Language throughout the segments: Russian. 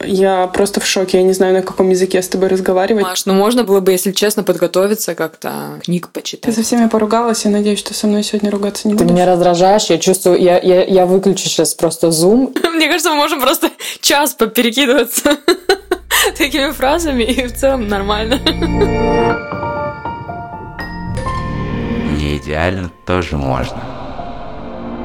Я просто в шоке. Я не знаю, на каком языке с тобой разговаривать. Маш, ну можно было бы, если честно, подготовиться как-то, книг почитать. Ты со всеми поругалась. Я надеюсь, что со мной сегодня ругаться не Ты будешь. меня раздражаешь, я чувствую, я, я, я выключу сейчас просто зум. Мне кажется, мы можем просто час поперекидываться такими фразами, и в целом нормально. Не идеально тоже можно.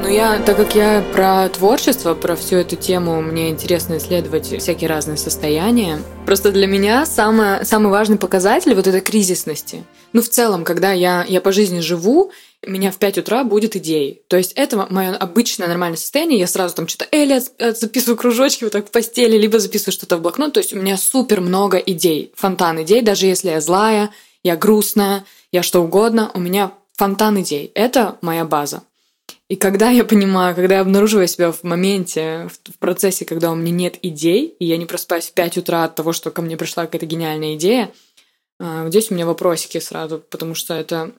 Ну, я, так как я про творчество, про всю эту тему, мне интересно исследовать всякие разные состояния. Просто для меня самое, самый важный показатель вот этой кризисности. Ну, в целом, когда я, я по жизни живу, у меня в 5 утра будет идеи. То есть это мое обычное нормальное состояние. Я сразу там что-то Эля записываю кружочки вот так в постели, либо записываю что-то в блокнот. То есть у меня супер много идей, фонтан идей, даже если я злая, я грустная, я что угодно, у меня фонтан идей. Это моя база. И когда я понимаю, когда я обнаруживаю себя в моменте, в процессе, когда у меня нет идей, и я не просыпаюсь в 5 утра от того, что ко мне пришла какая-то гениальная идея, а, здесь у меня вопросики сразу, потому что это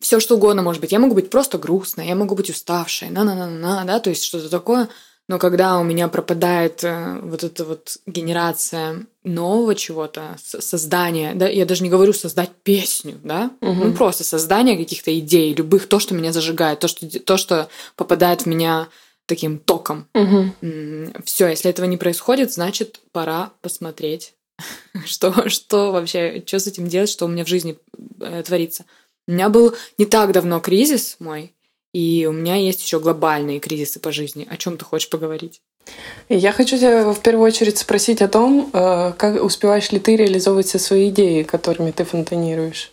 все что угодно может быть. Я могу быть просто грустной, я могу быть уставшей, на-на-на-на, да, то есть что-то такое. Но когда у меня пропадает э, вот эта вот генерация нового чего-то, создание, да, я даже не говорю создать песню, да, угу. ну просто создание каких-то идей, любых, то, что меня зажигает, то, что, то, что попадает в меня таким током. Угу. Все, если этого не происходит, значит, пора посмотреть, что, что вообще, что с этим делать, что у меня в жизни э, творится. У меня был не так давно кризис мой, и у меня есть еще глобальные кризисы по жизни. О чем ты хочешь поговорить? Я хочу тебя в первую очередь спросить о том, э, как успеваешь ли ты реализовывать все свои идеи, которыми ты фонтанируешь.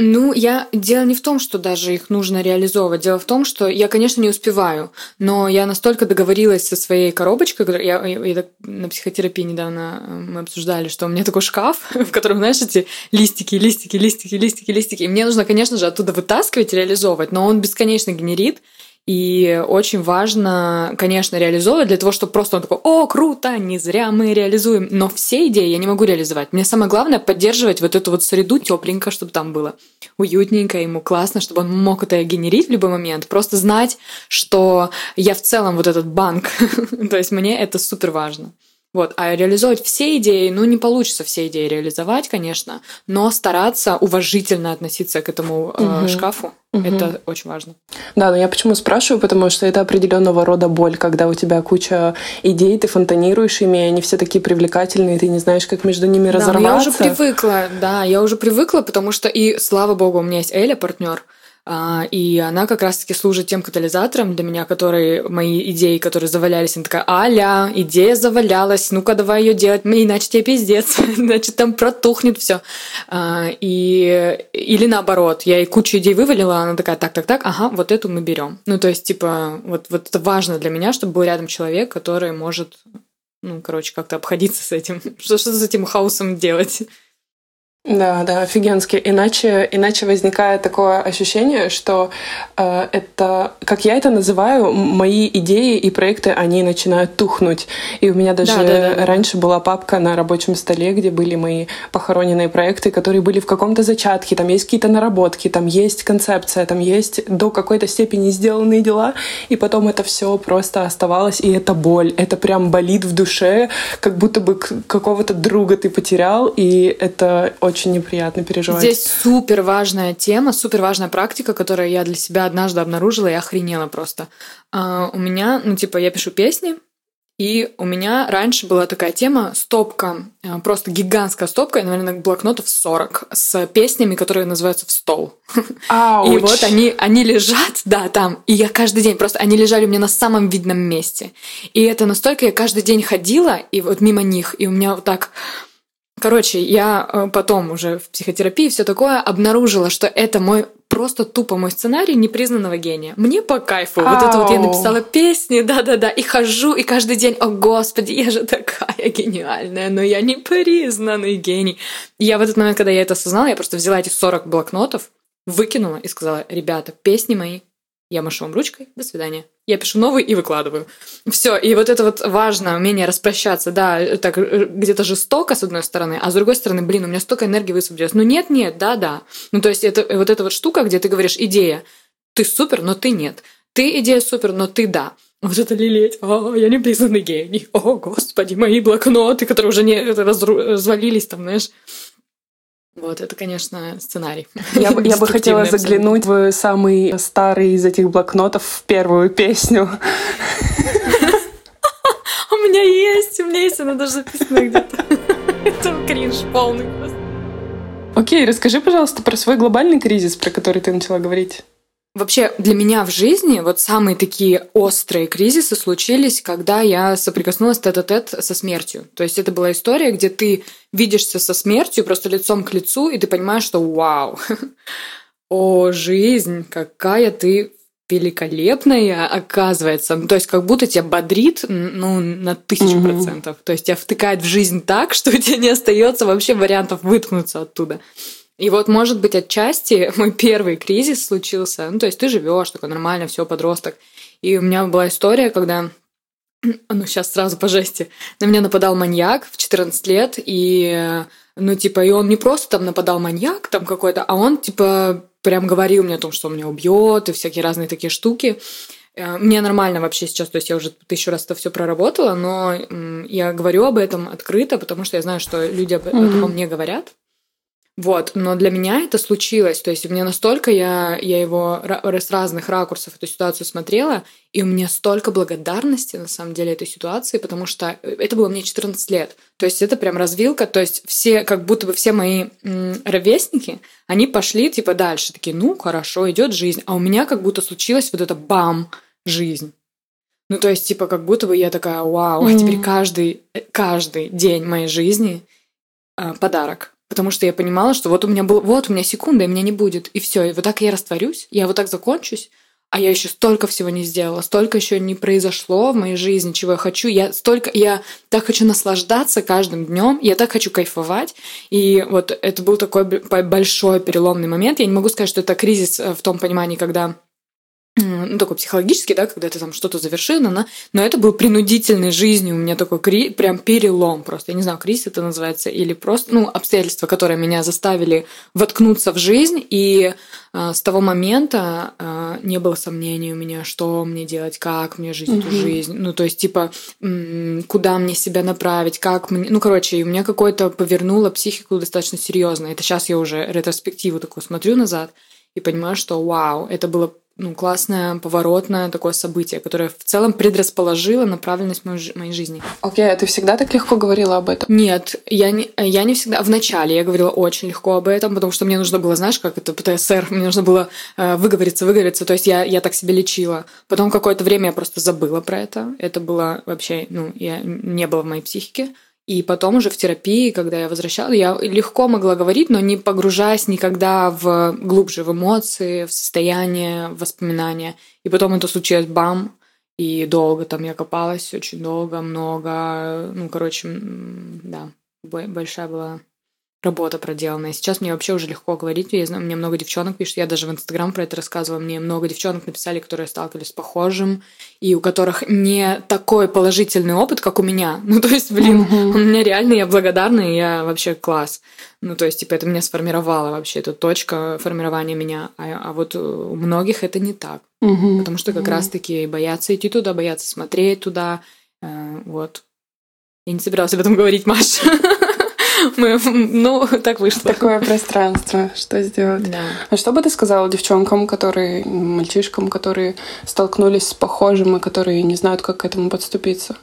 Ну, я дело не в том, что даже их нужно реализовывать. Дело в том, что я, конечно, не успеваю, но я настолько договорилась со своей коробочкой, я, я, я на психотерапии недавно э, мы обсуждали, что у меня такой шкаф, в котором, знаешь, эти листики, листики, листики, листики, листики. И мне нужно, конечно же, оттуда вытаскивать, реализовывать, но он бесконечно генерит. И очень важно, конечно, реализовывать для того, чтобы просто он такой, о, круто, не зря мы реализуем. Но все идеи я не могу реализовать. Мне самое главное поддерживать вот эту вот среду тепленько, чтобы там было уютненько, ему классно, чтобы он мог это генерить в любой момент. Просто знать, что я в целом вот этот банк. То есть мне это супер важно. Вот, а реализовать все идеи, ну, не получится все идеи реализовать, конечно, но стараться уважительно относиться к этому э, угу. шкафу, угу. это очень важно. Да, но я почему спрашиваю, потому что это определенного рода боль, когда у тебя куча идей, ты фонтанируешь ими, и они все такие привлекательные, ты не знаешь, как между ними да, разорваться. я уже привыкла, да, я уже привыкла, потому что и слава богу, у меня есть Эля, партнер, и она как раз-таки служит тем катализатором для меня, которые мои идеи, которые завалялись, она такая, аля, идея завалялась, ну-ка давай ее делать, иначе тебе пиздец, значит там протухнет все. А, и или наоборот, я ей кучу идей вывалила, она такая, так, так, так, ага, вот эту мы берем. Ну то есть типа вот вот это важно для меня, чтобы был рядом человек, который может, ну короче, как-то обходиться с этим, что что с этим хаосом делать. Да, да, офигенски. Иначе, иначе возникает такое ощущение, что э, это, как я это называю, мои идеи и проекты, они начинают тухнуть. И у меня даже да, да, да. раньше была папка на рабочем столе, где были мои похороненные проекты, которые были в каком-то зачатке. Там есть какие-то наработки, там есть концепция, там есть до какой-то степени сделанные дела. И потом это все просто оставалось, и это боль. Это прям болит в душе, как будто бы какого-то друга ты потерял, и это очень очень неприятно переживать. Здесь супер важная тема, супер важная практика, которую я для себя однажды обнаружила и охренела просто. А, у меня, ну, типа, я пишу песни, и у меня раньше была такая тема стопка, а, просто гигантская стопка, наверное, блокнотов 40 с песнями, которые называются «В стол». Ауч. И вот они, они лежат, да, там, и я каждый день, просто они лежали у меня на самом видном месте. И это настолько я каждый день ходила, и вот мимо них, и у меня вот так Короче, я э, потом уже в психотерапии все такое обнаружила, что это мой просто тупо мой сценарий непризнанного гения. Мне по кайфу. Ау. Вот это вот я написала песни, да-да-да, и хожу, и каждый день, о господи, я же такая гениальная, но я не признанный гений. И я в этот момент, когда я это осознала, я просто взяла эти 40 блокнотов, выкинула и сказала, ребята, песни мои, я машу вам ручкой, до свидания. Я пишу новый и выкладываю. Все, и вот это вот важно, умение распрощаться, да, так э, где-то жестоко, с одной стороны, а с другой стороны, блин, у меня столько энергии высвободилось. Ну нет, нет, да, да. Ну то есть это вот эта вот штука, где ты говоришь, идея, ты супер, но ты нет ты идея супер, но ты да. Вот это лелеять, о, я не признанный гений, о, господи, мои блокноты, которые уже не разру- развалились там, знаешь. Вот, это, конечно, сценарий. Я, бы- я бы хотела абсолютно. заглянуть в самый старый из этих блокнотов в первую песню. У меня есть, у меня есть, она даже записана где-то. Это кринж полный просто. Окей, расскажи, пожалуйста, про свой глобальный кризис, про который ты начала говорить. Вообще, для меня в жизни вот самые такие острые кризисы случились, когда я соприкоснулась тет-а-тет со смертью. То есть это была история, где ты видишься со смертью просто лицом к лицу, и ты понимаешь, что вау, о, жизнь, какая ты великолепная, оказывается. Ну, То есть как будто тебя бодрит, ну, на тысячу процентов. То есть тебя втыкает в жизнь так, что у тебя не остается вообще вариантов выткнуться оттуда. И вот, может быть, отчасти мой первый кризис случился. Ну, то есть ты живешь такой нормально, все, подросток. И у меня была история, когда ну, сейчас сразу по жести. На меня нападал маньяк в 14 лет, и, э, ну, типа, и он не просто там нападал маньяк там какой-то, а он, типа, прям говорил мне о том, что он меня убьет, и всякие разные такие штуки. Э, Мне нормально вообще сейчас, то есть я уже тысячу раз это все проработала, но я говорю об этом открыто, потому что я знаю, что люди об этом Мгм. мне говорят. Вот, но для меня это случилось, то есть у меня настолько я, я его с разных ракурсов эту ситуацию смотрела, и у меня столько благодарности на самом деле этой ситуации, потому что э, это было мне 14 лет. То есть это прям развилка, то есть все, как будто бы все мои м, ровесники, они пошли типа дальше, такие, ну хорошо, идет жизнь, а у меня как будто случилось вот это бам, жизнь. Ну, то есть, типа, как будто бы я такая, вау, а теперь каждый, э, каждый день моей жизни а, подарок. Потому что я понимала, что вот у меня был, вот у меня секунда, и меня не будет. И все, и вот так я растворюсь, я вот так закончусь, а я еще столько всего не сделала, столько еще не произошло в моей жизни, чего я хочу. Я столько, я так хочу наслаждаться каждым днем, я так хочу кайфовать. И вот это был такой большой переломный момент. Я не могу сказать, что это кризис э, в том понимании, когда ну, такой психологический, да, когда ты там что-то завершил, но, но это был принудительной жизнью у меня такой кри- прям перелом просто. Я не знаю, кризис это называется, или просто, ну, обстоятельства, которые меня заставили воткнуться в жизнь, и э, с того момента э, не было сомнений у меня, что мне делать, как мне жить эту Мгм. жизнь. Ну, то есть, типа, м, куда мне себя направить, как мне... Ну, короче, у меня какое-то повернуло психику достаточно серьезно. Это сейчас я уже ретроспективу такую смотрю назад и понимаю, что вау, это было ну, классное, поворотное такое событие, которое в целом предрасположило направленность моей, моей жизни. Окей, а ты всегда так легко говорила об этом? Нет, я не, я не всегда... Вначале я говорила очень легко об этом, потому что мне нужно было, знаешь, как это ПТСР, мне нужно было э, выговориться, выговориться, то есть я, я так себя лечила. Потом какое-то время я просто забыла про это. Это было вообще, ну, я, не было в моей психике. И потом уже в терапии, когда я возвращалась, я легко могла говорить, но не погружаясь никогда в глубже в эмоции, в состояние, в воспоминания. И потом это случилось бам, и долго там я копалась, очень долго, много. Ну, короче, да, бо- большая была работа проделанная. Сейчас мне вообще уже легко говорить. Я знаю, мне много девчонок пишут. Я даже в Инстаграм про это рассказывала. Мне много девчонок написали, которые сталкивались с похожим, и у которых не такой положительный опыт, как у меня. Ну, то есть, блин, у меня реально, я благодарна, и я вообще класс. Ну, то есть, типа, это меня сформировало вообще, это точка формирования меня. А, а вот у многих это не так. Потому что как раз-таки боятся идти туда, боятся смотреть туда. Э, Вот. Я не собиралась об этом говорить, Маш. Мы, ну, так вышло. Такое пространство, что сделать? Да. А что бы ты сказала девчонкам, которые, мальчишкам, которые столкнулись с похожим и которые не знают, как к этому подступиться?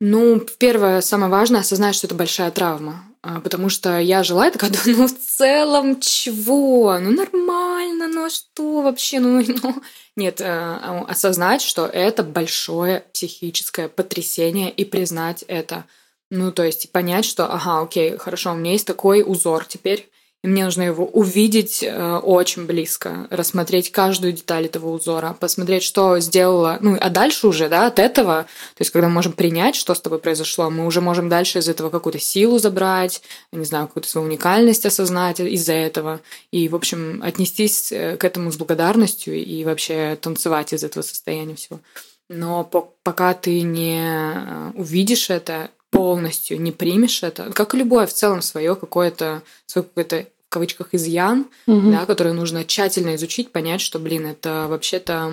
Ну, первое, самое важное, осознать, что это большая травма. А, Потому что я жила и такая, ну, в целом, чего? Ну, нормально, ну, а что вообще? Ну, ну. Нет, э, осознать, что это большое психическое потрясение и признать это. Ну, то есть понять, что, ага, окей, хорошо, у меня есть такой узор теперь, и мне нужно его увидеть э, очень близко, рассмотреть каждую деталь этого узора, посмотреть, что сделала, ну, а дальше уже, да, от этого, то есть когда мы можем принять, что с тобой произошло, мы уже можем дальше из этого какую-то силу забрать, не знаю, какую-то свою уникальность осознать из-за этого, и, в общем, отнестись э, к этому с благодарностью и вообще танцевать из этого состояния всего. Но по- пока ты не э, увидишь это полностью, не примешь это, как и любое в целом свое какое-то, свой какой-то в кавычках изъян, угу. да, который нужно тщательно изучить, понять, что, блин, это вообще-то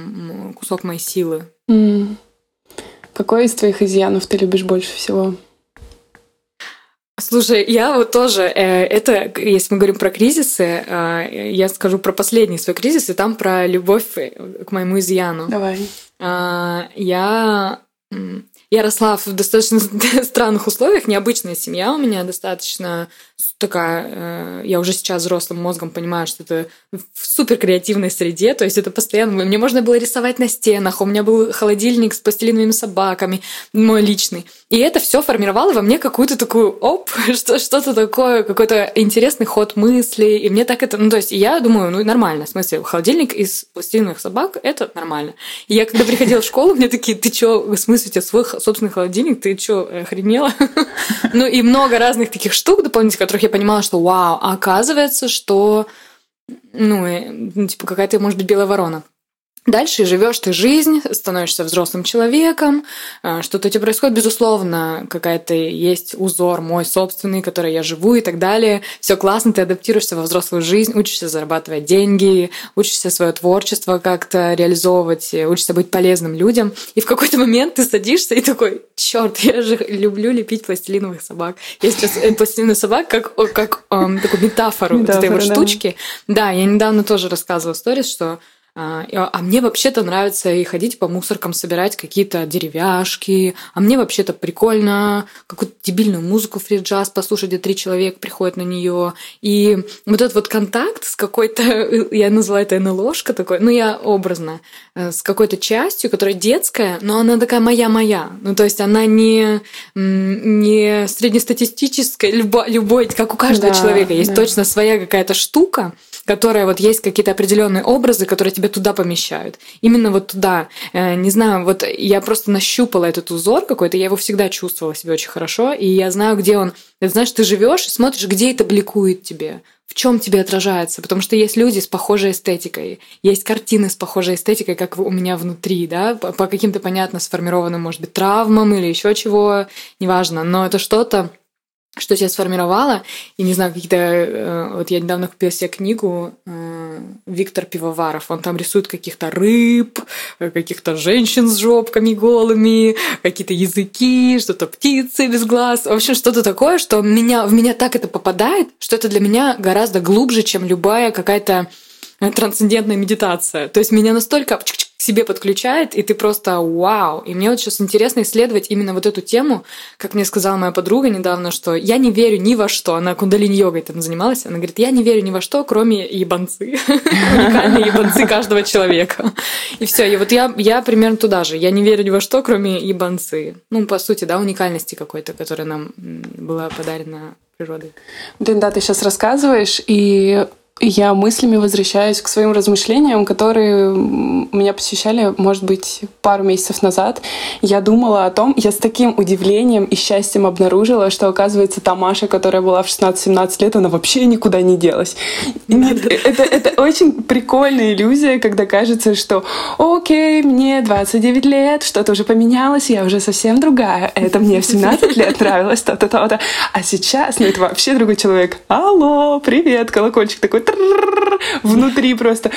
кусок моей силы. Mm. Какой из твоих изъянов ты любишь больше всего? Слушай, я вот тоже, э, это, если мы говорим про кризисы, э, я скажу про последний свой кризис, и там про любовь к моему изъяну. Давай. А, я я росла в достаточно странных условиях, необычная семья у меня достаточно такая, э, я уже сейчас взрослым мозгом понимаю, что это в супер креативной среде, то есть это постоянно, мне можно было рисовать на стенах, у меня был холодильник с пластилиновыми собаками, мой личный. И это все формировало во мне какую-то такую, оп, что, что-то такое, какой-то интересный ход мысли, и мне так это, ну то есть я думаю, ну нормально, в смысле, холодильник из пластилиновых собак, это нормально. И я когда приходила в школу, мне такие, ты чё, в смысле, у тебя свой собственный холодильник, ты чё, охренела? Ну и много разных таких штук дополнительных, которых я понимала, что вау, оказывается, что ну, ну, типа какая-то, может быть, белая ворона. Дальше живешь ты жизнь, становишься взрослым человеком, а, что-то у тебя происходит, безусловно, какая-то есть узор мой собственный, который я живу и так далее. Все классно, ты адаптируешься во взрослую жизнь, учишься зарабатывать деньги, учишься свое творчество как-то реализовывать, учишься быть полезным людям. И в какой-то момент ты садишься и такой, черт, я же люблю лепить пластилиновых собак. Я сейчас э, пластилиновый собак как, как эм, такую метафору, метафору этой вот штучки. Да, я недавно тоже рассказывала сторис, что а, а мне вообще-то нравится и ходить по мусоркам, собирать какие-то деревяшки. А мне вообще-то прикольно какую-то дебильную музыку фри-джаз послушать, где три человека приходят на нее. И вот этот вот контакт с какой-то, я называю это НЛОшка такой, ну я образно, э, с какой-то частью, которая детская, но она такая моя-моя. Ну то есть она не, не среднестатистическая, любой, любой как у каждого да, человека есть да. точно своя какая-то штука, которая вот есть какие-то определенные образы, которые тебя туда помещают. Именно вот туда. Э, не знаю, вот я просто нащупала этот узор какой-то, я его всегда чувствовала себе очень хорошо, и я знаю, где он. Ты знаешь, ты живешь и смотришь, где это бликует тебе, в чем тебе отражается, потому что есть люди с похожей эстетикой, есть картины с похожей эстетикой, как у меня внутри, да, по каким-то понятно сформированным, может быть, травмам или еще чего, неважно, но это что-то, что я сформировала, и не знаю, какие-то... Э, вот я недавно купила себе книгу э, Виктор Пивоваров, он там рисует каких-то рыб, э, каких-то женщин с жопками голыми, какие-то языки, что-то птицы без глаз, в общем, что-то такое, что меня, в меня так это попадает, что это для меня гораздо глубже, чем любая какая-то трансцендентная медитация. То есть меня настолько себе подключает, и ты просто вау. И мне вот сейчас интересно исследовать именно вот эту тему, как мне сказала моя подруга недавно, что я не верю ни во что. Она кундалини-йогой там занималась. Она говорит, я не верю ни во что, кроме ебанцы. Уникальные ебанцы каждого человека. И все. И вот я, я примерно туда же. Я не верю ни во что, кроме ебанцы. Ну, по сути, да, уникальности какой-то, которая нам была подарена природой. Да, да, ты сейчас рассказываешь, и я мыслями возвращаюсь к своим размышлениям, которые меня посещали, может быть, пару месяцев назад. Я думала о том, я с таким удивлением и счастьем обнаружила, что, оказывается, та Маша, которая была в 16-17 лет, она вообще никуда не делась. Нет, это, это очень прикольная иллюзия, когда кажется, что окей, мне 29 лет, что-то уже поменялось, я уже совсем другая. Это мне в 17 лет нравилось то-то, то-то. А сейчас, ну это вообще другой человек. Алло, привет, колокольчик такой внутри просто.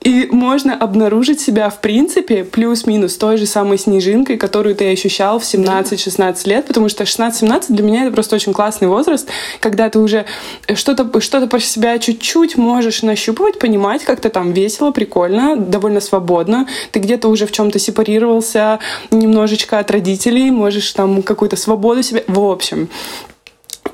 И можно обнаружить себя, в принципе, плюс-минус той же самой снежинкой, которую ты ощущал в 17-16 лет, потому что 16-17 для меня это просто очень классный возраст, когда ты уже что-то что по себя чуть-чуть можешь нащупывать, понимать, как-то там весело, прикольно, довольно свободно. Ты где-то уже в чем-то сепарировался немножечко от родителей, можешь там какую-то свободу себе... В общем,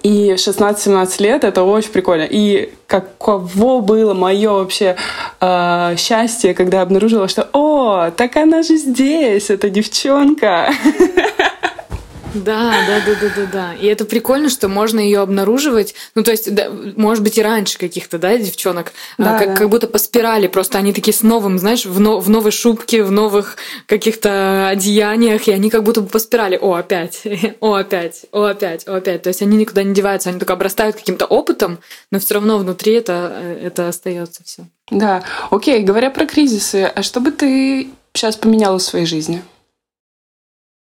и 16-17 лет это очень прикольно. И каково было мое вообще э, счастье, когда обнаружила, что «О, так она же здесь, эта девчонка!» Да, да, да, да, да, да. И это прикольно, что можно ее обнаруживать. Ну, то есть, да, может быть, и раньше каких-то, да, девчонок, а, да, как, да. как будто по спирали. Просто они такие с новым, знаешь, в, но, в новой шубке, в новых каких-то одеяниях, и они как будто бы по спирали. О, опять, о, опять, о, опять, о, опять. То есть они никуда не деваются, они только обрастают каким-то опытом, но все равно внутри это, это остается все. Да, окей, говоря про кризисы, а что бы ты сейчас поменяла в своей жизни?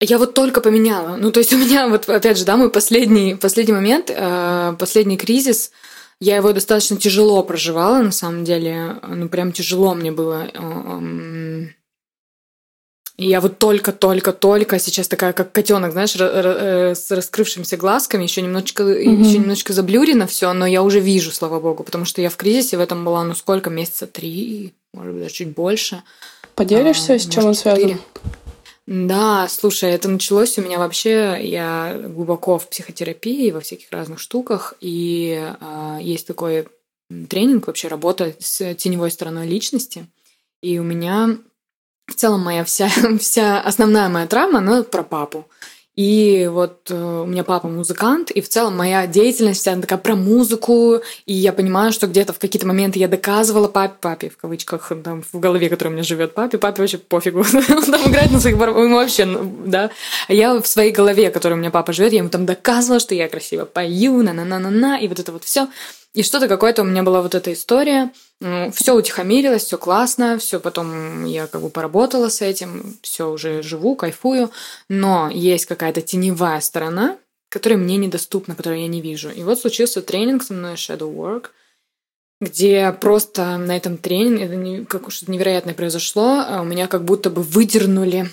Я вот только поменяла. Ну, то есть у меня вот, опять же, да, мой последний, последний момент, э, последний кризис, я его достаточно тяжело проживала, на самом деле. Ну, прям тяжело мне было. И я вот только-только-только сейчас такая, как котенок, знаешь, э, с раскрывшимися глазками, еще немножечко, mm-hmm. еще немножечко заблюрено все, но я уже вижу, слава богу, потому что я в кризисе в этом была, ну сколько, месяца три, может быть, даже чуть больше. Поделишься, а, с чем он связан? Да, слушай, это началось у меня вообще, я глубоко в психотерапии, во всяких разных штуках, и э, есть такой тренинг, вообще работа с теневой стороной личности, и у меня в целом моя вся, вся основная моя травма, она про папу. И вот э, у меня папа музыкант, и в целом моя деятельность вся такая про музыку, и я понимаю, что где-то в какие-то моменты я доказывала папе, папе в кавычках, там, в голове, который у меня живет, папе, папе вообще пофигу, он там играет на своих барабанах, вообще, ну, да. Я в своей голове, которой у меня папа живет, я ему там доказывала, что я красиво пою, на-на-на-на-на, и вот это вот все. И что-то какое-то у меня была вот эта история. Все утихомирилось, все классно, все потом я как бы поработала с этим, все уже живу, кайфую. Но есть какая-то теневая сторона, которая мне недоступна, которую я не вижу. И вот случился тренинг со мной Shadow Work, где просто на этом тренинге, это не, как что-то невероятное произошло, а у меня как будто бы выдернули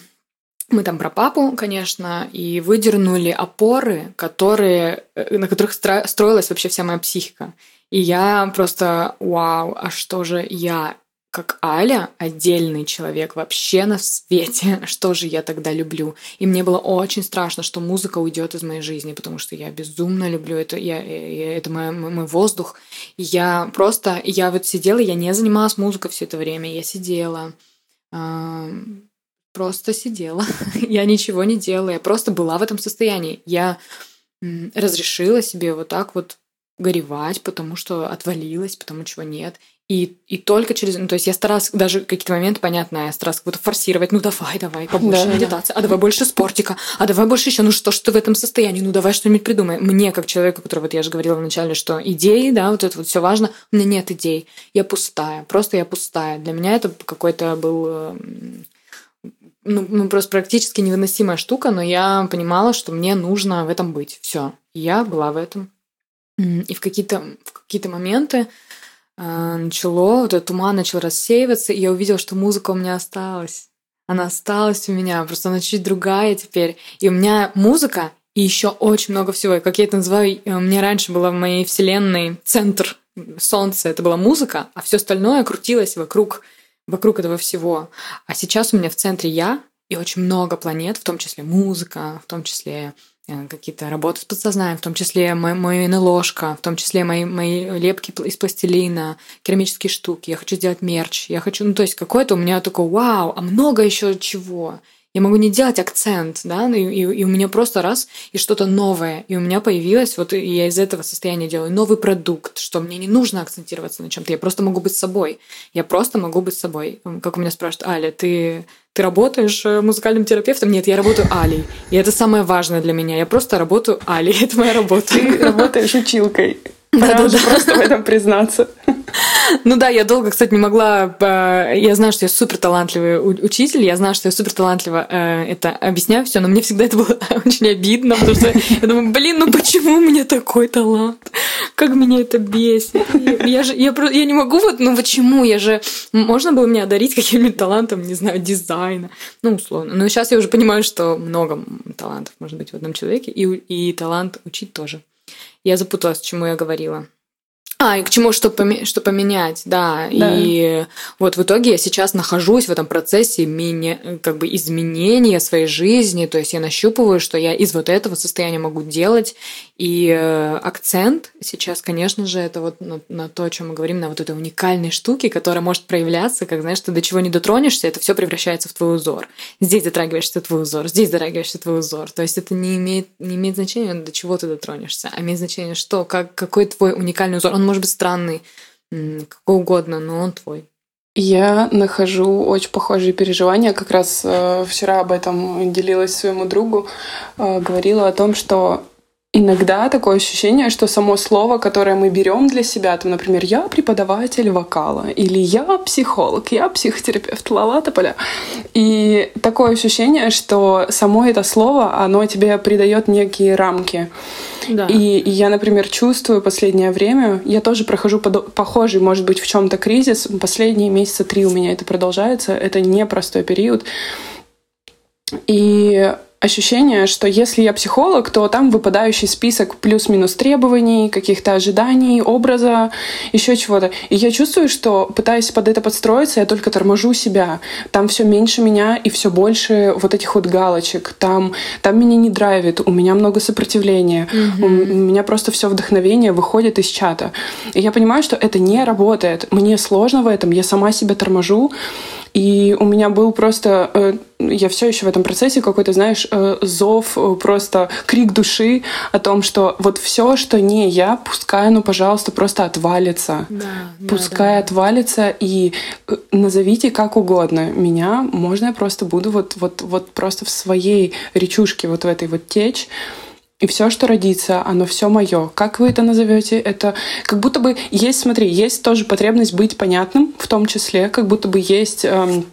мы там про папу, конечно, и выдернули опоры, которые, э, на которых строилась вообще вся моя психика. И я просто, вау, а что же я, как Аля, отдельный человек вообще на свете, что же я тогда люблю? И мне было очень страшно, что музыка уйдет из моей жизни, потому что я безумно люблю это, я, я, это мой, мой воздух. И я просто, я вот сидела, я не занималась музыкой все это время, я сидела, просто сидела. я ничего не делала, я просто была в этом состоянии. Я разрешила себе вот так вот горевать, потому что отвалилась, потому чего нет. И, и только через... Ну, то есть я старалась даже какие-то моменты, понятно, я старалась как будто форсировать. Ну, давай, давай, побольше да, медитации. Да. А давай больше спортика. А давай больше еще. Ну, что ж ты в этом состоянии? Ну, давай что-нибудь придумай. Мне, как человеку, который, вот я же говорила вначале, что идеи, да, вот это вот все важно. У меня нет идей. Я пустая. Просто я пустая. Для меня это какой-то был эм, ну, ну, просто практически невыносимая штука, но я понимала, что мне нужно в этом быть. Все. Я была в этом. И в какие-то в какие-то моменты э, начало, вот этот туман начал рассеиваться, и я увидела, что музыка у меня осталась. Она осталась у меня, просто она чуть другая теперь. И у меня музыка и еще очень много всего. И как я это называю, у меня раньше была в моей вселенной центр солнца, это была музыка, а все остальное крутилось вокруг вокруг этого всего. А сейчас у меня в центре я и очень много планет, в том числе музыка, в том числе э, какие-то работы с подсознанием, в том числе мой НЛОшка, в том числе мои, мои лепки из пластилина, керамические штуки. Я хочу сделать мерч. Я хочу, ну, то есть какой-то у меня такой, вау, а много еще чего. Я могу не делать акцент, да, и, и, и у меня просто раз и что-то новое, и у меня появилось, вот и я из этого состояния делаю новый продукт, что мне не нужно акцентироваться на чем-то, я просто могу быть собой, я просто могу быть собой. Как у меня спрашивают, Аля, ты ты работаешь э, музыкальным терапевтом? Нет, я работаю Алей. И это самое важное для меня. Я просто работаю Алей. Это моя работа. Ты работаешь училкой. Да, уже да. просто в этом признаться. Ну да, я долго, кстати, не могла... Э, я знаю, что я супер талантливый учитель, я знаю, что я супер талантливо э, это объясняю все, но мне всегда это было очень обидно, потому что я думаю, блин, ну почему у меня такой талант? Как меня это бесит? Я же, я, я не могу вот, ну почему? Я же... Можно было меня одарить каким-нибудь талантом, не знаю, дизайна, ну условно. Но сейчас я уже понимаю, что много талантов может быть в одном человеке, и, и талант учить тоже. Я запуталась, чему я говорила. А, и к чему что, поме- что поменять, да. да. И вот в итоге я сейчас нахожусь в этом процессе меня, как бы изменения своей жизни. То есть я нащупываю, что я из вот этого состояния могу делать. И э, акцент сейчас, конечно же, это вот на, на то, о чем мы говорим, на вот этой уникальной штуке, которая может проявляться, как, знаешь, ты до чего не дотронешься, это все превращается в твой узор. Здесь затрагиваешься твой узор, здесь затрагиваешься твой узор. То есть это не имеет, не имеет значения, до чего ты дотронешься, а имеет значение, что, как, какой твой уникальный узор. Он может быть странный, какой угодно, но он твой. Я нахожу очень похожие переживания. Как раз э, вчера об этом делилась своему другу. Э, говорила о том, что иногда такое ощущение, что само слово, которое мы берем для себя, там, например, я преподаватель вокала, или я психолог, я психотерапевт, ла-ла тополя. И такое ощущение, что само это слово, оно тебе придает некие рамки. Да. И, и я, например, чувствую последнее время, я тоже прохожу подо- похожий, может быть, в чем-то кризис. Последние месяца три у меня это продолжается. Это непростой период. И ощущение, что если я психолог, то там выпадающий список плюс-минус требований, каких-то ожиданий, образа, еще чего-то. И я чувствую, что пытаясь под это подстроиться, я только торможу себя. Там все меньше меня и все больше вот этих вот галочек. Там, там меня не драйвит, у меня много сопротивления, у, у меня просто все вдохновение выходит из чата. И я понимаю, что это не работает. Мне сложно в этом, я сама себя торможу. И у меня был просто, э, я все еще в этом процессе какой-то, знаешь, э, зов, э, просто крик души о том, что вот все, что не я, пускай, ну, пожалуйста, просто отвалится. Да, да, Пускай да. отвалится и э, назовите как угодно меня. Можно я просто буду вот, вот, вот просто в своей речушке вот в этой вот течь. И все, что родится, оно все мое. Как вы это назовете? Это как будто бы есть, смотри, есть тоже потребность быть понятным, в том числе, как будто бы есть эм,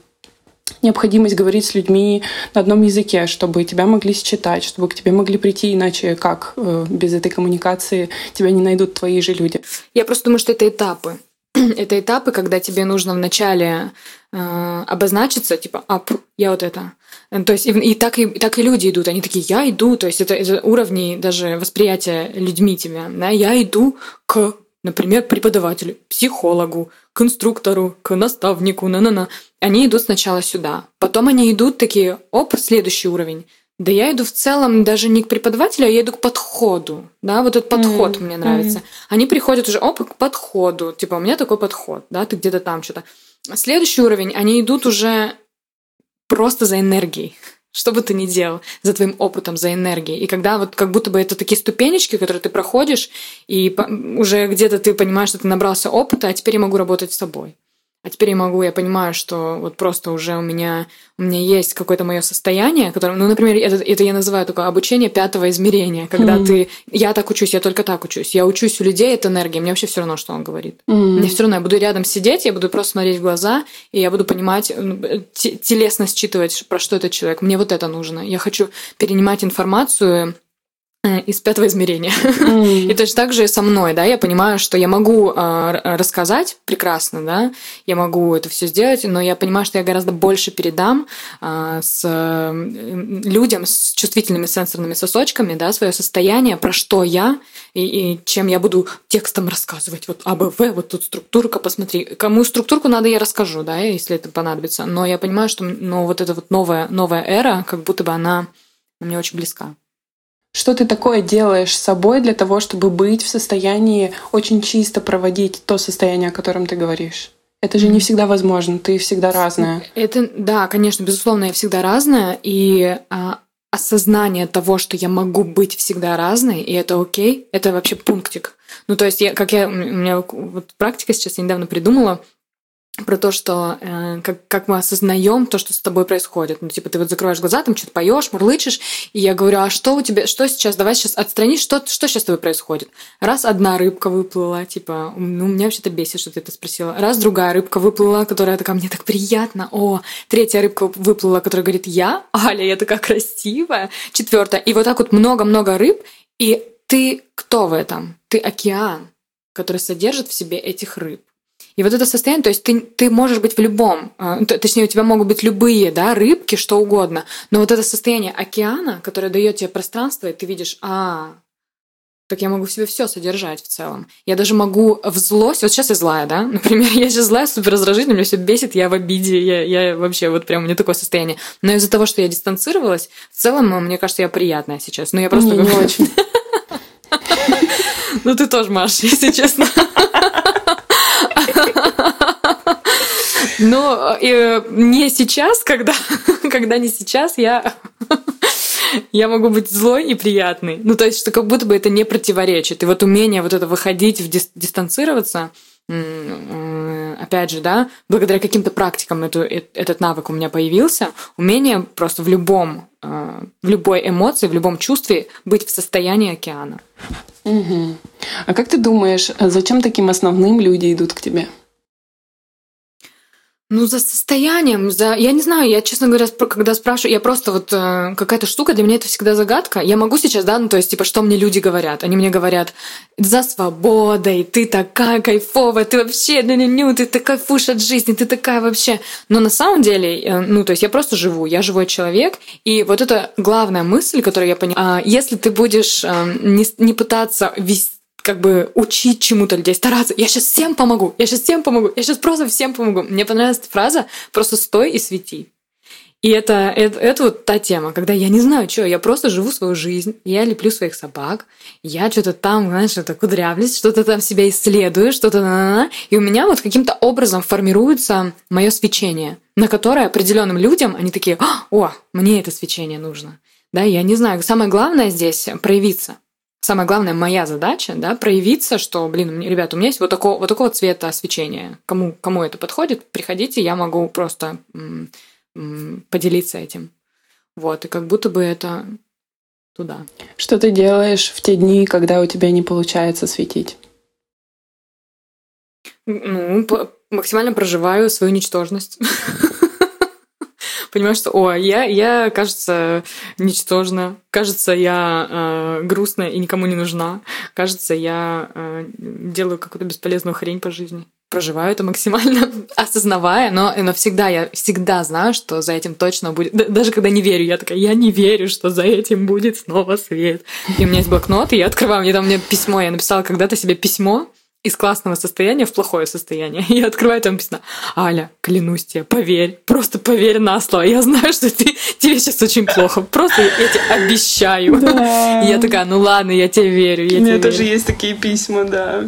необходимость говорить с людьми на одном языке, чтобы тебя могли считать, чтобы к тебе могли прийти, иначе как э, без этой коммуникации тебя не найдут твои же люди. Я просто думаю, что это этапы. это этапы, когда тебе нужно вначале э, обозначиться, типа, а, пф, я вот это. Э, То есть и, и так и, и так и люди идут, они такие, я иду, то есть это, это уровни даже восприятия людьми тебя, да, я иду к, например, преподавателю, психологу, к инструктору, к наставнику, на-на-на. Они идут сначала сюда, потом они идут такие, оп, следующий уровень. Да я иду в целом даже не к преподавателю, а я иду к подходу. Да, вот этот подход Мгм, мне нравится. Они приходят уже, оп, к подходу. Типа, у меня такой подход, да, ты где-то там что-то. Следующий уровень, они идут уже просто за энергией. Что бы ты ни делал, за твоим опытом, за энергией. И когда вот как будто бы это такие ступенечки, которые ты проходишь, и уже где-то ты понимаешь, что ты набрался опыта, а теперь я могу работать с собой. А теперь я могу, я понимаю, что вот просто уже у меня, у меня есть какое-то мое состояние, которое, ну, например, это, это я называю такое обучение пятого измерения, когда Мгм. ты, я так учусь, я только так учусь, я учусь у людей, это энергия, мне вообще все равно, что он говорит. М. Мне все равно, я буду рядом сидеть, я буду просто смотреть в глаза, и я буду понимать, ну, э, те- телесно считывать, про что этот человек. Мне вот это нужно. Я хочу перенимать информацию из пятого измерения. М. И точно так же и со мной, да, я понимаю, что я могу э, рассказать прекрасно, да, я могу это все сделать, но я понимаю, что я гораздо больше передам э, с э, людям с чувствительными сенсорными сосочками, да, свое состояние, про что я, и, и чем я буду текстом рассказывать. Вот АБВ, вот тут структурка, посмотри. Кому структурку надо, я расскажу, да, если это понадобится. Но я понимаю, что ну, вот эта вот новая, новая эра, как будто бы она мне очень близка. Что ты такое делаешь с собой для того, чтобы быть в состоянии очень чисто проводить то состояние, о котором ты говоришь? Это же не всегда возможно, ты всегда разная. Это, да, конечно, безусловно, я всегда разная, и а, осознание того, что я могу быть всегда разной, и это окей, это вообще пунктик. Ну, то есть, я, как я, у меня вот практика сейчас я недавно придумала, про то, что э, как, как мы осознаем то, что с тобой происходит. Ну, типа, ты вот закрываешь глаза, там что-то поешь, мурлычешь, и я говорю, а что у тебя, что сейчас, давай сейчас отстранись, что, что сейчас с тобой происходит? Раз одна рыбка выплыла, типа, ну, меня вообще-то бесит, что ты это спросила. Раз другая рыбка выплыла, которая такая, мне так приятно. О, третья рыбка выплыла, которая говорит, я, Аля, я такая красивая. Четвертая. И вот так вот много-много рыб, и ты кто в этом? Ты океан, который содержит в себе этих рыб. И вот это состояние, то есть ты, ты можешь быть в любом, э, т- точнее, у тебя могут быть любые, да, рыбки, что угодно, но вот это состояние океана, которое дает тебе пространство, и ты видишь, а, так я могу в себе все содержать в целом. Я даже могу в злость, вот сейчас я злая, да, например, я сейчас злая, супер раздражительная, меня все бесит, я в обиде, я, я вообще вот прям, у меня такое состояние. Но из-за того, что я дистанцировалась, в целом, э, мне кажется, я приятная сейчас. Но я просто... Не, не очень. Ну ты тоже, Маш, если честно. Но э, не сейчас, когда, когда не сейчас, я, я могу быть злой и приятной. Ну, то есть, что как будто бы это не противоречит. И вот умение вот это выходить, в дис- дистанцироваться, м, опять же, да, благодаря каким-то практикам эту, э- этот навык у меня появился, умение просто в любом, э, в любой эмоции, в любом чувстве быть в состоянии океана. Мгм. А как ты думаешь, зачем таким основным люди идут к тебе? Ну, за состоянием, за... Я не знаю, я, честно говоря, когда спрашиваю, я просто вот э, какая-то штука, для меня это всегда загадка. Я могу сейчас, да, ну, то есть, типа, что мне люди говорят? Они мне говорят, за свободой, ты такая кайфовая, ты вообще, ну, ну, ну, ты такая фуш от жизни, ты такая вообще. Но на самом деле, э, ну, то есть, я просто живу, я живой человек, и вот это главная мысль, которую я поняла, э, если ты будешь э, не, не пытаться вести как бы учить чему-то людей, стараться. Я сейчас всем помогу, я сейчас всем помогу, я сейчас просто всем помогу. Мне понравилась эта фраза «просто стой и свети». И это, это, это вот та тема, когда я не знаю, что, я просто живу свою жизнь, я леплю своих собак, я что-то там, знаешь, что-то кудрявлюсь, что-то там себя исследую, что-то на -на -на, и у меня вот каким-то образом формируется мое свечение, на которое определенным людям они такие, о, мне это свечение нужно. Да, я не знаю, самое главное здесь проявиться самая главная моя задача, да, проявиться, что, блин, ребята, у меня есть вот такого, вот такого цвета освещения. Кому, кому это подходит, приходите, я могу просто м- м- поделиться этим. Вот, и как будто бы это туда. Что ты делаешь в те дни, когда у тебя не получается светить? Ну, максимально проживаю свою ничтожность. понимаешь, что, о, я, я, кажется, ничтожна, кажется, я э, грустная и никому не нужна, кажется, я э, делаю какую-то бесполезную хрень по жизни проживаю это максимально. Осознавая, но, но всегда я всегда знаю, что за этим точно будет. Даже когда не верю, я такая, я не верю, что за этим будет снова свет. И у меня есть блокнот, и я открываю, мне там мне письмо, я написала когда-то себе письмо, из классного состояния в плохое состояние. Я открываю, там написано, Аля, клянусь тебе, поверь, просто поверь на слово. Я знаю, что ты, тебе сейчас очень плохо. Просто я, я тебе обещаю. Да. И я такая, ну ладно, я тебе верю. Я У меня тебе тоже верю. есть такие письма, да.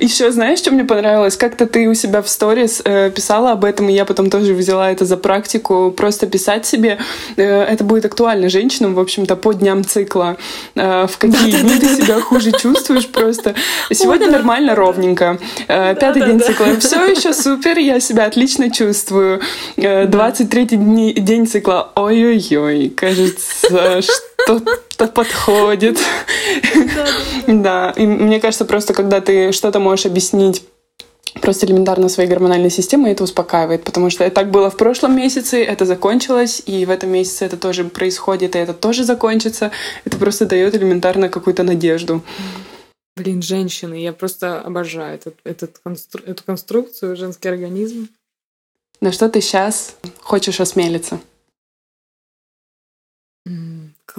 Еще знаешь, что мне понравилось? Как-то ты у себя в сторис э, писала об этом, и я потом тоже взяла это за практику. Просто писать себе. Э, это будет актуально женщинам, в общем-то, по дням цикла. Э, в какие да, дни да, ты да, себя хуже чувствуешь просто. Сегодня Ой, нормально, ровненько. Э, пятый день цикла. Все еще супер, я себя отлично чувствую. Э, 23-й день, день цикла. Ой-ой-ой, кажется, что-то подходит. Да, и мне кажется, просто когда ты что-то можешь объяснить просто элементарно своей гормональной системой, это успокаивает, потому что так было в прошлом месяце, это закончилось, и в этом месяце это тоже происходит, и это тоже закончится. Это просто дает элементарно какую-то надежду. Блин, женщины, я просто обожаю этот, этот констру... эту конструкцию, женский организм. На что ты сейчас хочешь осмелиться?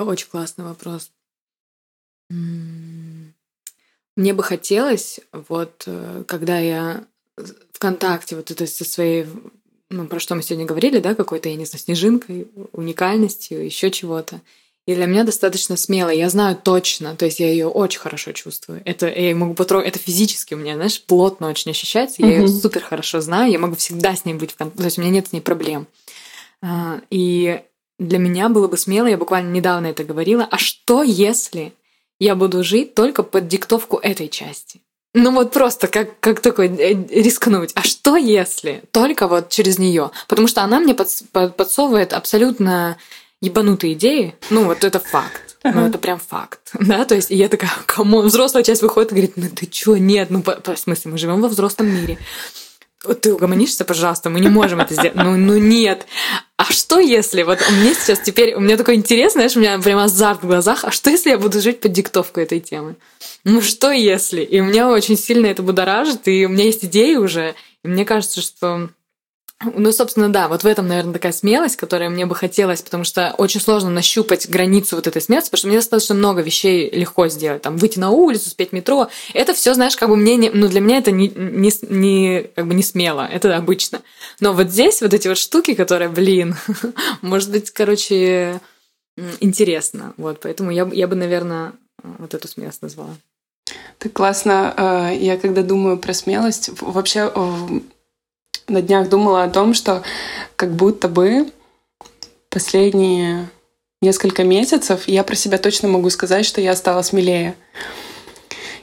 Очень классный вопрос. Мне бы хотелось, вот э, когда я ВКонтакте вот это со своей, ну, про что мы сегодня говорили, да, какой-то, я не знаю, снежинкой, уникальностью, еще чего-то. И для меня достаточно смело. Я знаю точно, то есть я ее очень хорошо чувствую. Это я могу потрогать, это физически у меня, знаешь, плотно очень ощущается. Я mm-hmm. ее супер хорошо знаю, я могу всегда с ней быть в контакте, то есть у меня нет с ней проблем. А, и для меня было бы смело, я буквально недавно это говорила, а что если я буду жить только под диктовку этой части. Ну вот просто как, как такой э, рискнуть. А что если только вот через нее? Потому что она мне под, под, подсовывает абсолютно ебанутые идеи. Ну вот это факт. Ну, это прям факт. Да, то есть я такая, кому взрослая часть выходит и говорит, ну ты чё, нет, ну, по, по, в смысле, мы живем во взрослом мире. Ты угомонишься, пожалуйста, мы не можем это сделать. Ну, ну нет. А что если, вот у меня сейчас теперь, у меня такой интерес, знаешь, у меня прям азарт в глазах, а что если я буду жить под диктовку этой темы? Ну что если? И меня очень сильно это будоражит, и у меня есть идеи уже, и мне кажется, что ну, собственно, да, вот в этом, наверное, такая смелость, которая мне бы хотелось, потому что очень сложно нащупать границу вот этой смелости, потому что мне достаточно много вещей легко сделать, там, выйти на улицу, спеть метро. Это все, знаешь, как бы мне, не, ну, для меня это не, не, не, как бы не смело, это обычно. Но вот здесь вот эти вот штуки, которые, блин, может быть, короче, интересно. Вот, поэтому я, я бы, наверное, вот эту смелость назвала. Так классно. Э, я когда думаю про смелость, вообще на днях думала о том, что как будто бы последние несколько месяцев я про себя точно могу сказать, что я стала смелее.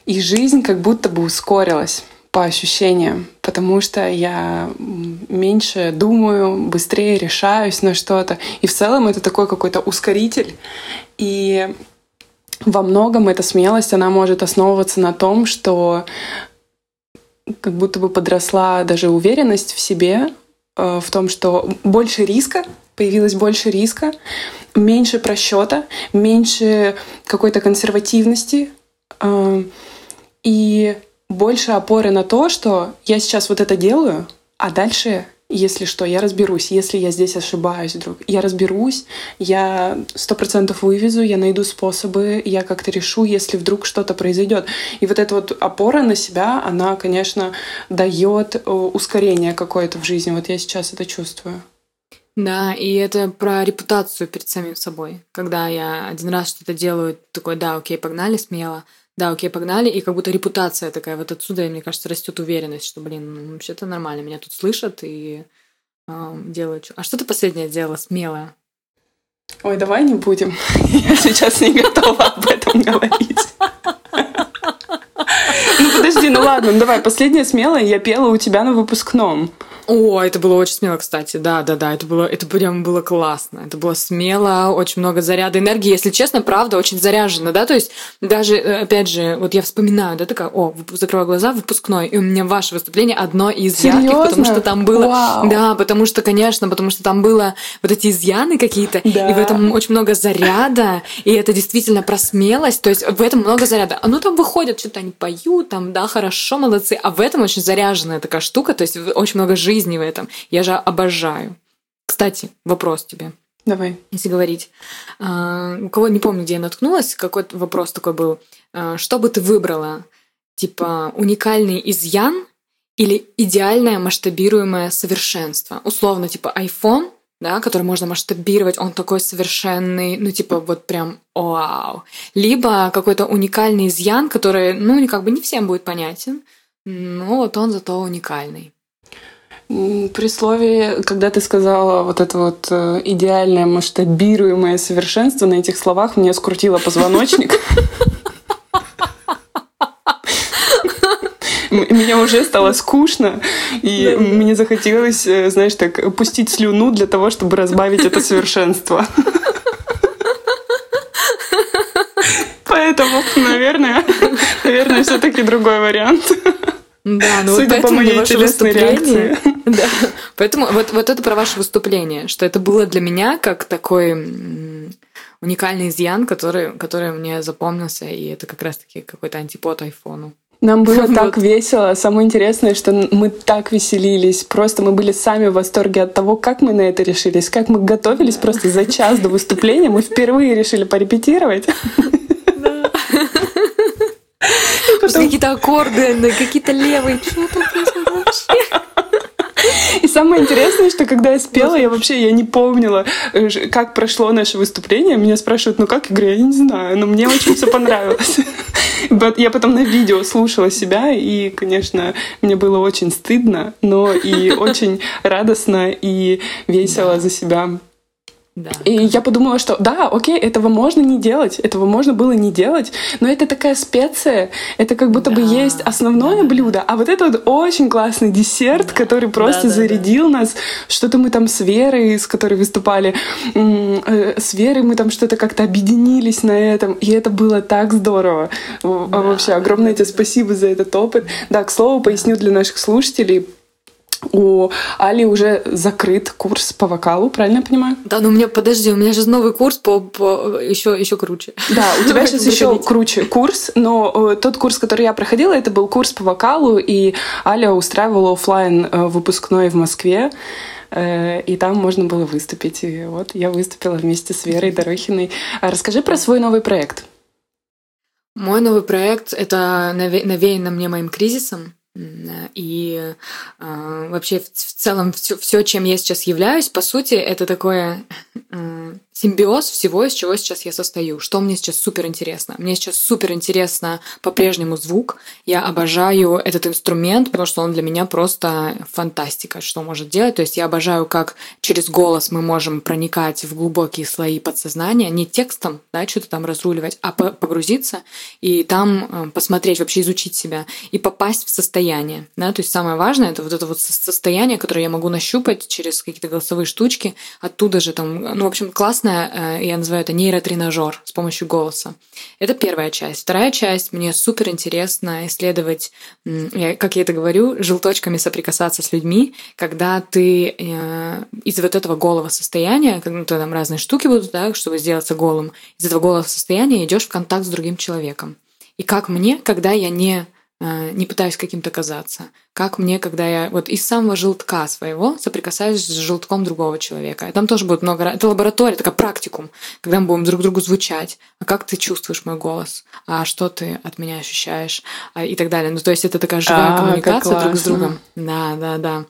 И жизнь как будто бы ускорилась по ощущениям, потому что я меньше думаю, быстрее решаюсь на что-то. И в целом это такой какой-то ускоритель. И во многом эта смелость, она может основываться на том, что как будто бы подросла даже уверенность в себе, э, в том, что больше риска, появилось больше риска, меньше просчета, меньше какой-то консервативности э, и больше опоры на то, что я сейчас вот это делаю, а дальше если что, я разберусь. Если я здесь ошибаюсь вдруг, я разберусь, я сто процентов вывезу, я найду способы, я как-то решу, если вдруг что-то произойдет. И вот эта вот опора на себя, она, конечно, дает э, ускорение какое-то в жизни. Вот я сейчас это чувствую. Да, и это про репутацию перед самим собой. Когда я один раз что-то делаю, такой, да, окей, погнали смело, да, окей, погнали, и как будто репутация такая, вот отсюда, мне кажется, растет уверенность, что, блин, ну, вообще-то нормально, меня тут слышат и э, делают. А что ты последнее делала смелое? Ой, давай не будем. Я сейчас не готова об этом говорить. Ну подожди, ну ладно, ну давай, последнее смелое я пела у тебя на выпускном. О, это было очень смело, кстати. Да, да, да, это было, это прям было классно. Это было смело, очень много заряда энергии. Если честно, правда, очень заряжено, да, то есть даже, э, опять же, вот я вспоминаю, да, такая, о, закрываю глаза, выпускной, и у меня ваше выступление одно из Серьезно? ярких, потому что там было... Вау. Да, потому что, конечно, потому что там было вот эти изъяны какие-то, Да. и в этом очень много заряда, и это действительно про смелость, то есть в этом много заряда. А ну там выходят, что-то они поют, там, да, хорошо, молодцы, а в этом очень заряженная такая штука, то есть очень много жизни в этом. Я же обожаю. Кстати, вопрос тебе. Давай. Если говорить, А, у кого не помню, где я наткнулась, какой-то вопрос такой был. А, Что бы ты выбрала? Типа уникальный изъян или идеальное масштабируемое совершенство? Условно, типа iPhone, да, который можно масштабировать, он такой совершенный, ну, типа, вот прям вау. Либо какой-то уникальный изъян, который, ну, как бы не всем будет понятен, но вот он зато уникальный. При слове, когда ты сказала вот это вот э, идеальное масштабируемое совершенство, на этих словах мне скрутило позвоночник. Мне уже стало скучно, и мне захотелось, э, знаешь, так, пустить слюну для того, чтобы разбавить это совершенство. Поэтому, наверное, наверное, все-таки другой вариант. Да, ну вот Судя по поэтому моей телесной реакции. Да. Поэтому вот, вот это про ваше выступление, что это было для меня как такой уникальный изъян, который, который мне запомнился, и это как раз-таки какой-то антипод айфону. Нам было Вот. так весело. Самое интересное, что мы так веселились. Просто мы были сами в восторге от того, как мы на это решились, как мы готовились просто за час до выступления. Мы впервые решили порепетировать. Какие-то аккорды, какие-то левые, что там происходит вообще? И самое интересное, что когда я спела, я вообще я не помнила, э, как прошло наше выступление. Меня спрашивают, ну как, говорю, я не знаю, но мне очень все понравилось. Я потом на видео слушала себя, и, конечно, мне было очень стыдно, но и очень радостно и весело за себя. Да. И я подумала, что да, окей, этого можно не делать, этого можно было не делать, но это такая специя, это как будто бы Да, есть основное блюдо, а вот это вот очень классный десерт, который просто Да-да-да. зарядил нас. Что-то мы там с Верой, с которой выступали, э, с Верой мы там что-то как-то объединились на этом, и это было так здорово. Да, Вообще огромное тебе спасибо за этот опыт. Да, к слову, поясню для наших слушателей. У Али уже закрыт курс по вокалу, правильно я понимаю? Да, ну у меня, подожди, у меня же новый курс по, по еще, еще круче. Да, у тебя сейчас еще круче курс, но э, тот курс, который я проходила, это был курс по вокалу, и Аля устраивала оффлайн э, выпускной в Москве, э, и там можно было выступить. И вот я выступила вместе с Верой Дорохиной. А Расскажи про свой новый проект. Мой новый проект это наве- навеяно мне моим кризисом. М, И э, вообще в, в целом все, чем я сейчас являюсь, по сути, это такое э, симбиоз всего, из чего сейчас я состою. Что мне сейчас супер интересно? Мне сейчас супер интересно по-прежнему звук. Я обожаю этот инструмент, потому что он для меня просто фантастика, что может делать. То есть я обожаю, как через голос мы можем проникать в глубокие слои подсознания, не текстом, да, что-то там разруливать, а по- погрузиться и там э, посмотреть, вообще изучить себя и попасть в состояние. Да? То есть самое важное это вот это вот со- состояние, которое я могу нащупать через какие-то голосовые штучки. Оттуда же там, ну, в общем, классная э, я называю это нейротренажер с помощью голоса. Это первая часть. Вторая часть, мне супер интересно исследовать, как я это говорю, желточками соприкасаться с людьми, когда ты э, из вот этого голого состояния, когда ну, там разные штуки будут, да, чтобы сделаться голым, из этого голого состояния идешь в контакт с другим человеком. И как мне, когда я не не пытаюсь каким-то казаться. Как мне, когда я вот из самого желтка своего соприкасаюсь с желтком другого человека. Там тоже будет много... Это лаборатория, такая практикум, когда мы будем друг другу звучать. А как ты чувствуешь мой голос? А что ты от меня ощущаешь? А, и так далее. Ну, то есть это такая живая а, коммуникация друг с другом. Да, да, да.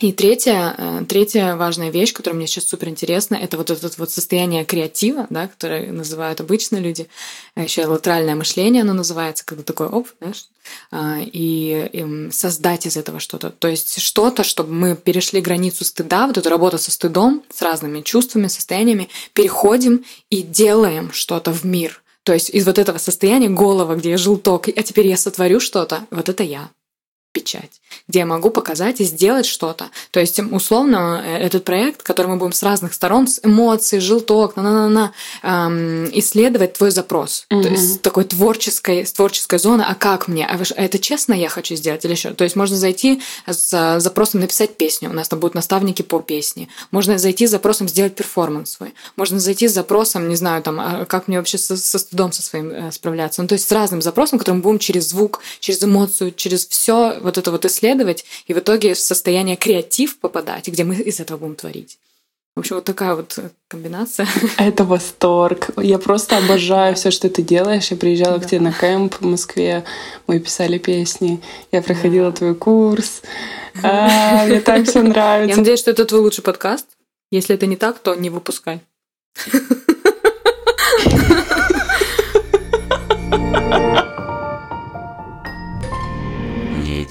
И третья, э, третья важная вещь, которая мне сейчас супер интересна, это вот это вот состояние креатива, да, которое называют обычно люди. А Еще латеральное мышление оно называется, когда такой оп, знаешь, а, и, и создать из этого что-то. То есть что-то, чтобы мы перешли границу стыда, вот эту работу со стыдом, с разными чувствами, состояниями, переходим и делаем что-то в мир. То есть из вот этого состояния голова, где я желток, а теперь я сотворю что-то, вот это я печать, где я могу показать и сделать что-то. То есть, условно, э, этот проект, который мы будем с разных сторон, с эмоций, желток, на на на на эм, исследовать твой запрос. Mm-hmm. То есть, такой творческой, творческой зоны, а как мне? А, это честно я хочу сделать или что? То есть, можно зайти с запросом написать песню, у нас там будут наставники по песне. Можно зайти с запросом сделать перформанс свой. Можно зайти с запросом, не знаю, там, а как мне вообще со, со стыдом со своим э, справляться. Ну, то есть, с разным запросом, который мы будем через звук, через эмоцию, через все вот это вот исследовать и в итоге в состояние креатив попадать, где мы из этого будем творить. В общем, вот такая вот комбинация. Это восторг. Я просто обожаю все, что ты делаешь. Я приезжала да. к тебе на кемп в Москве, мы писали песни, я проходила да. твой курс. А, мне так все нравится. Я надеюсь, что это твой лучший подкаст. Если это не так, то не выпускай.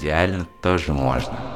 идеально тоже можно.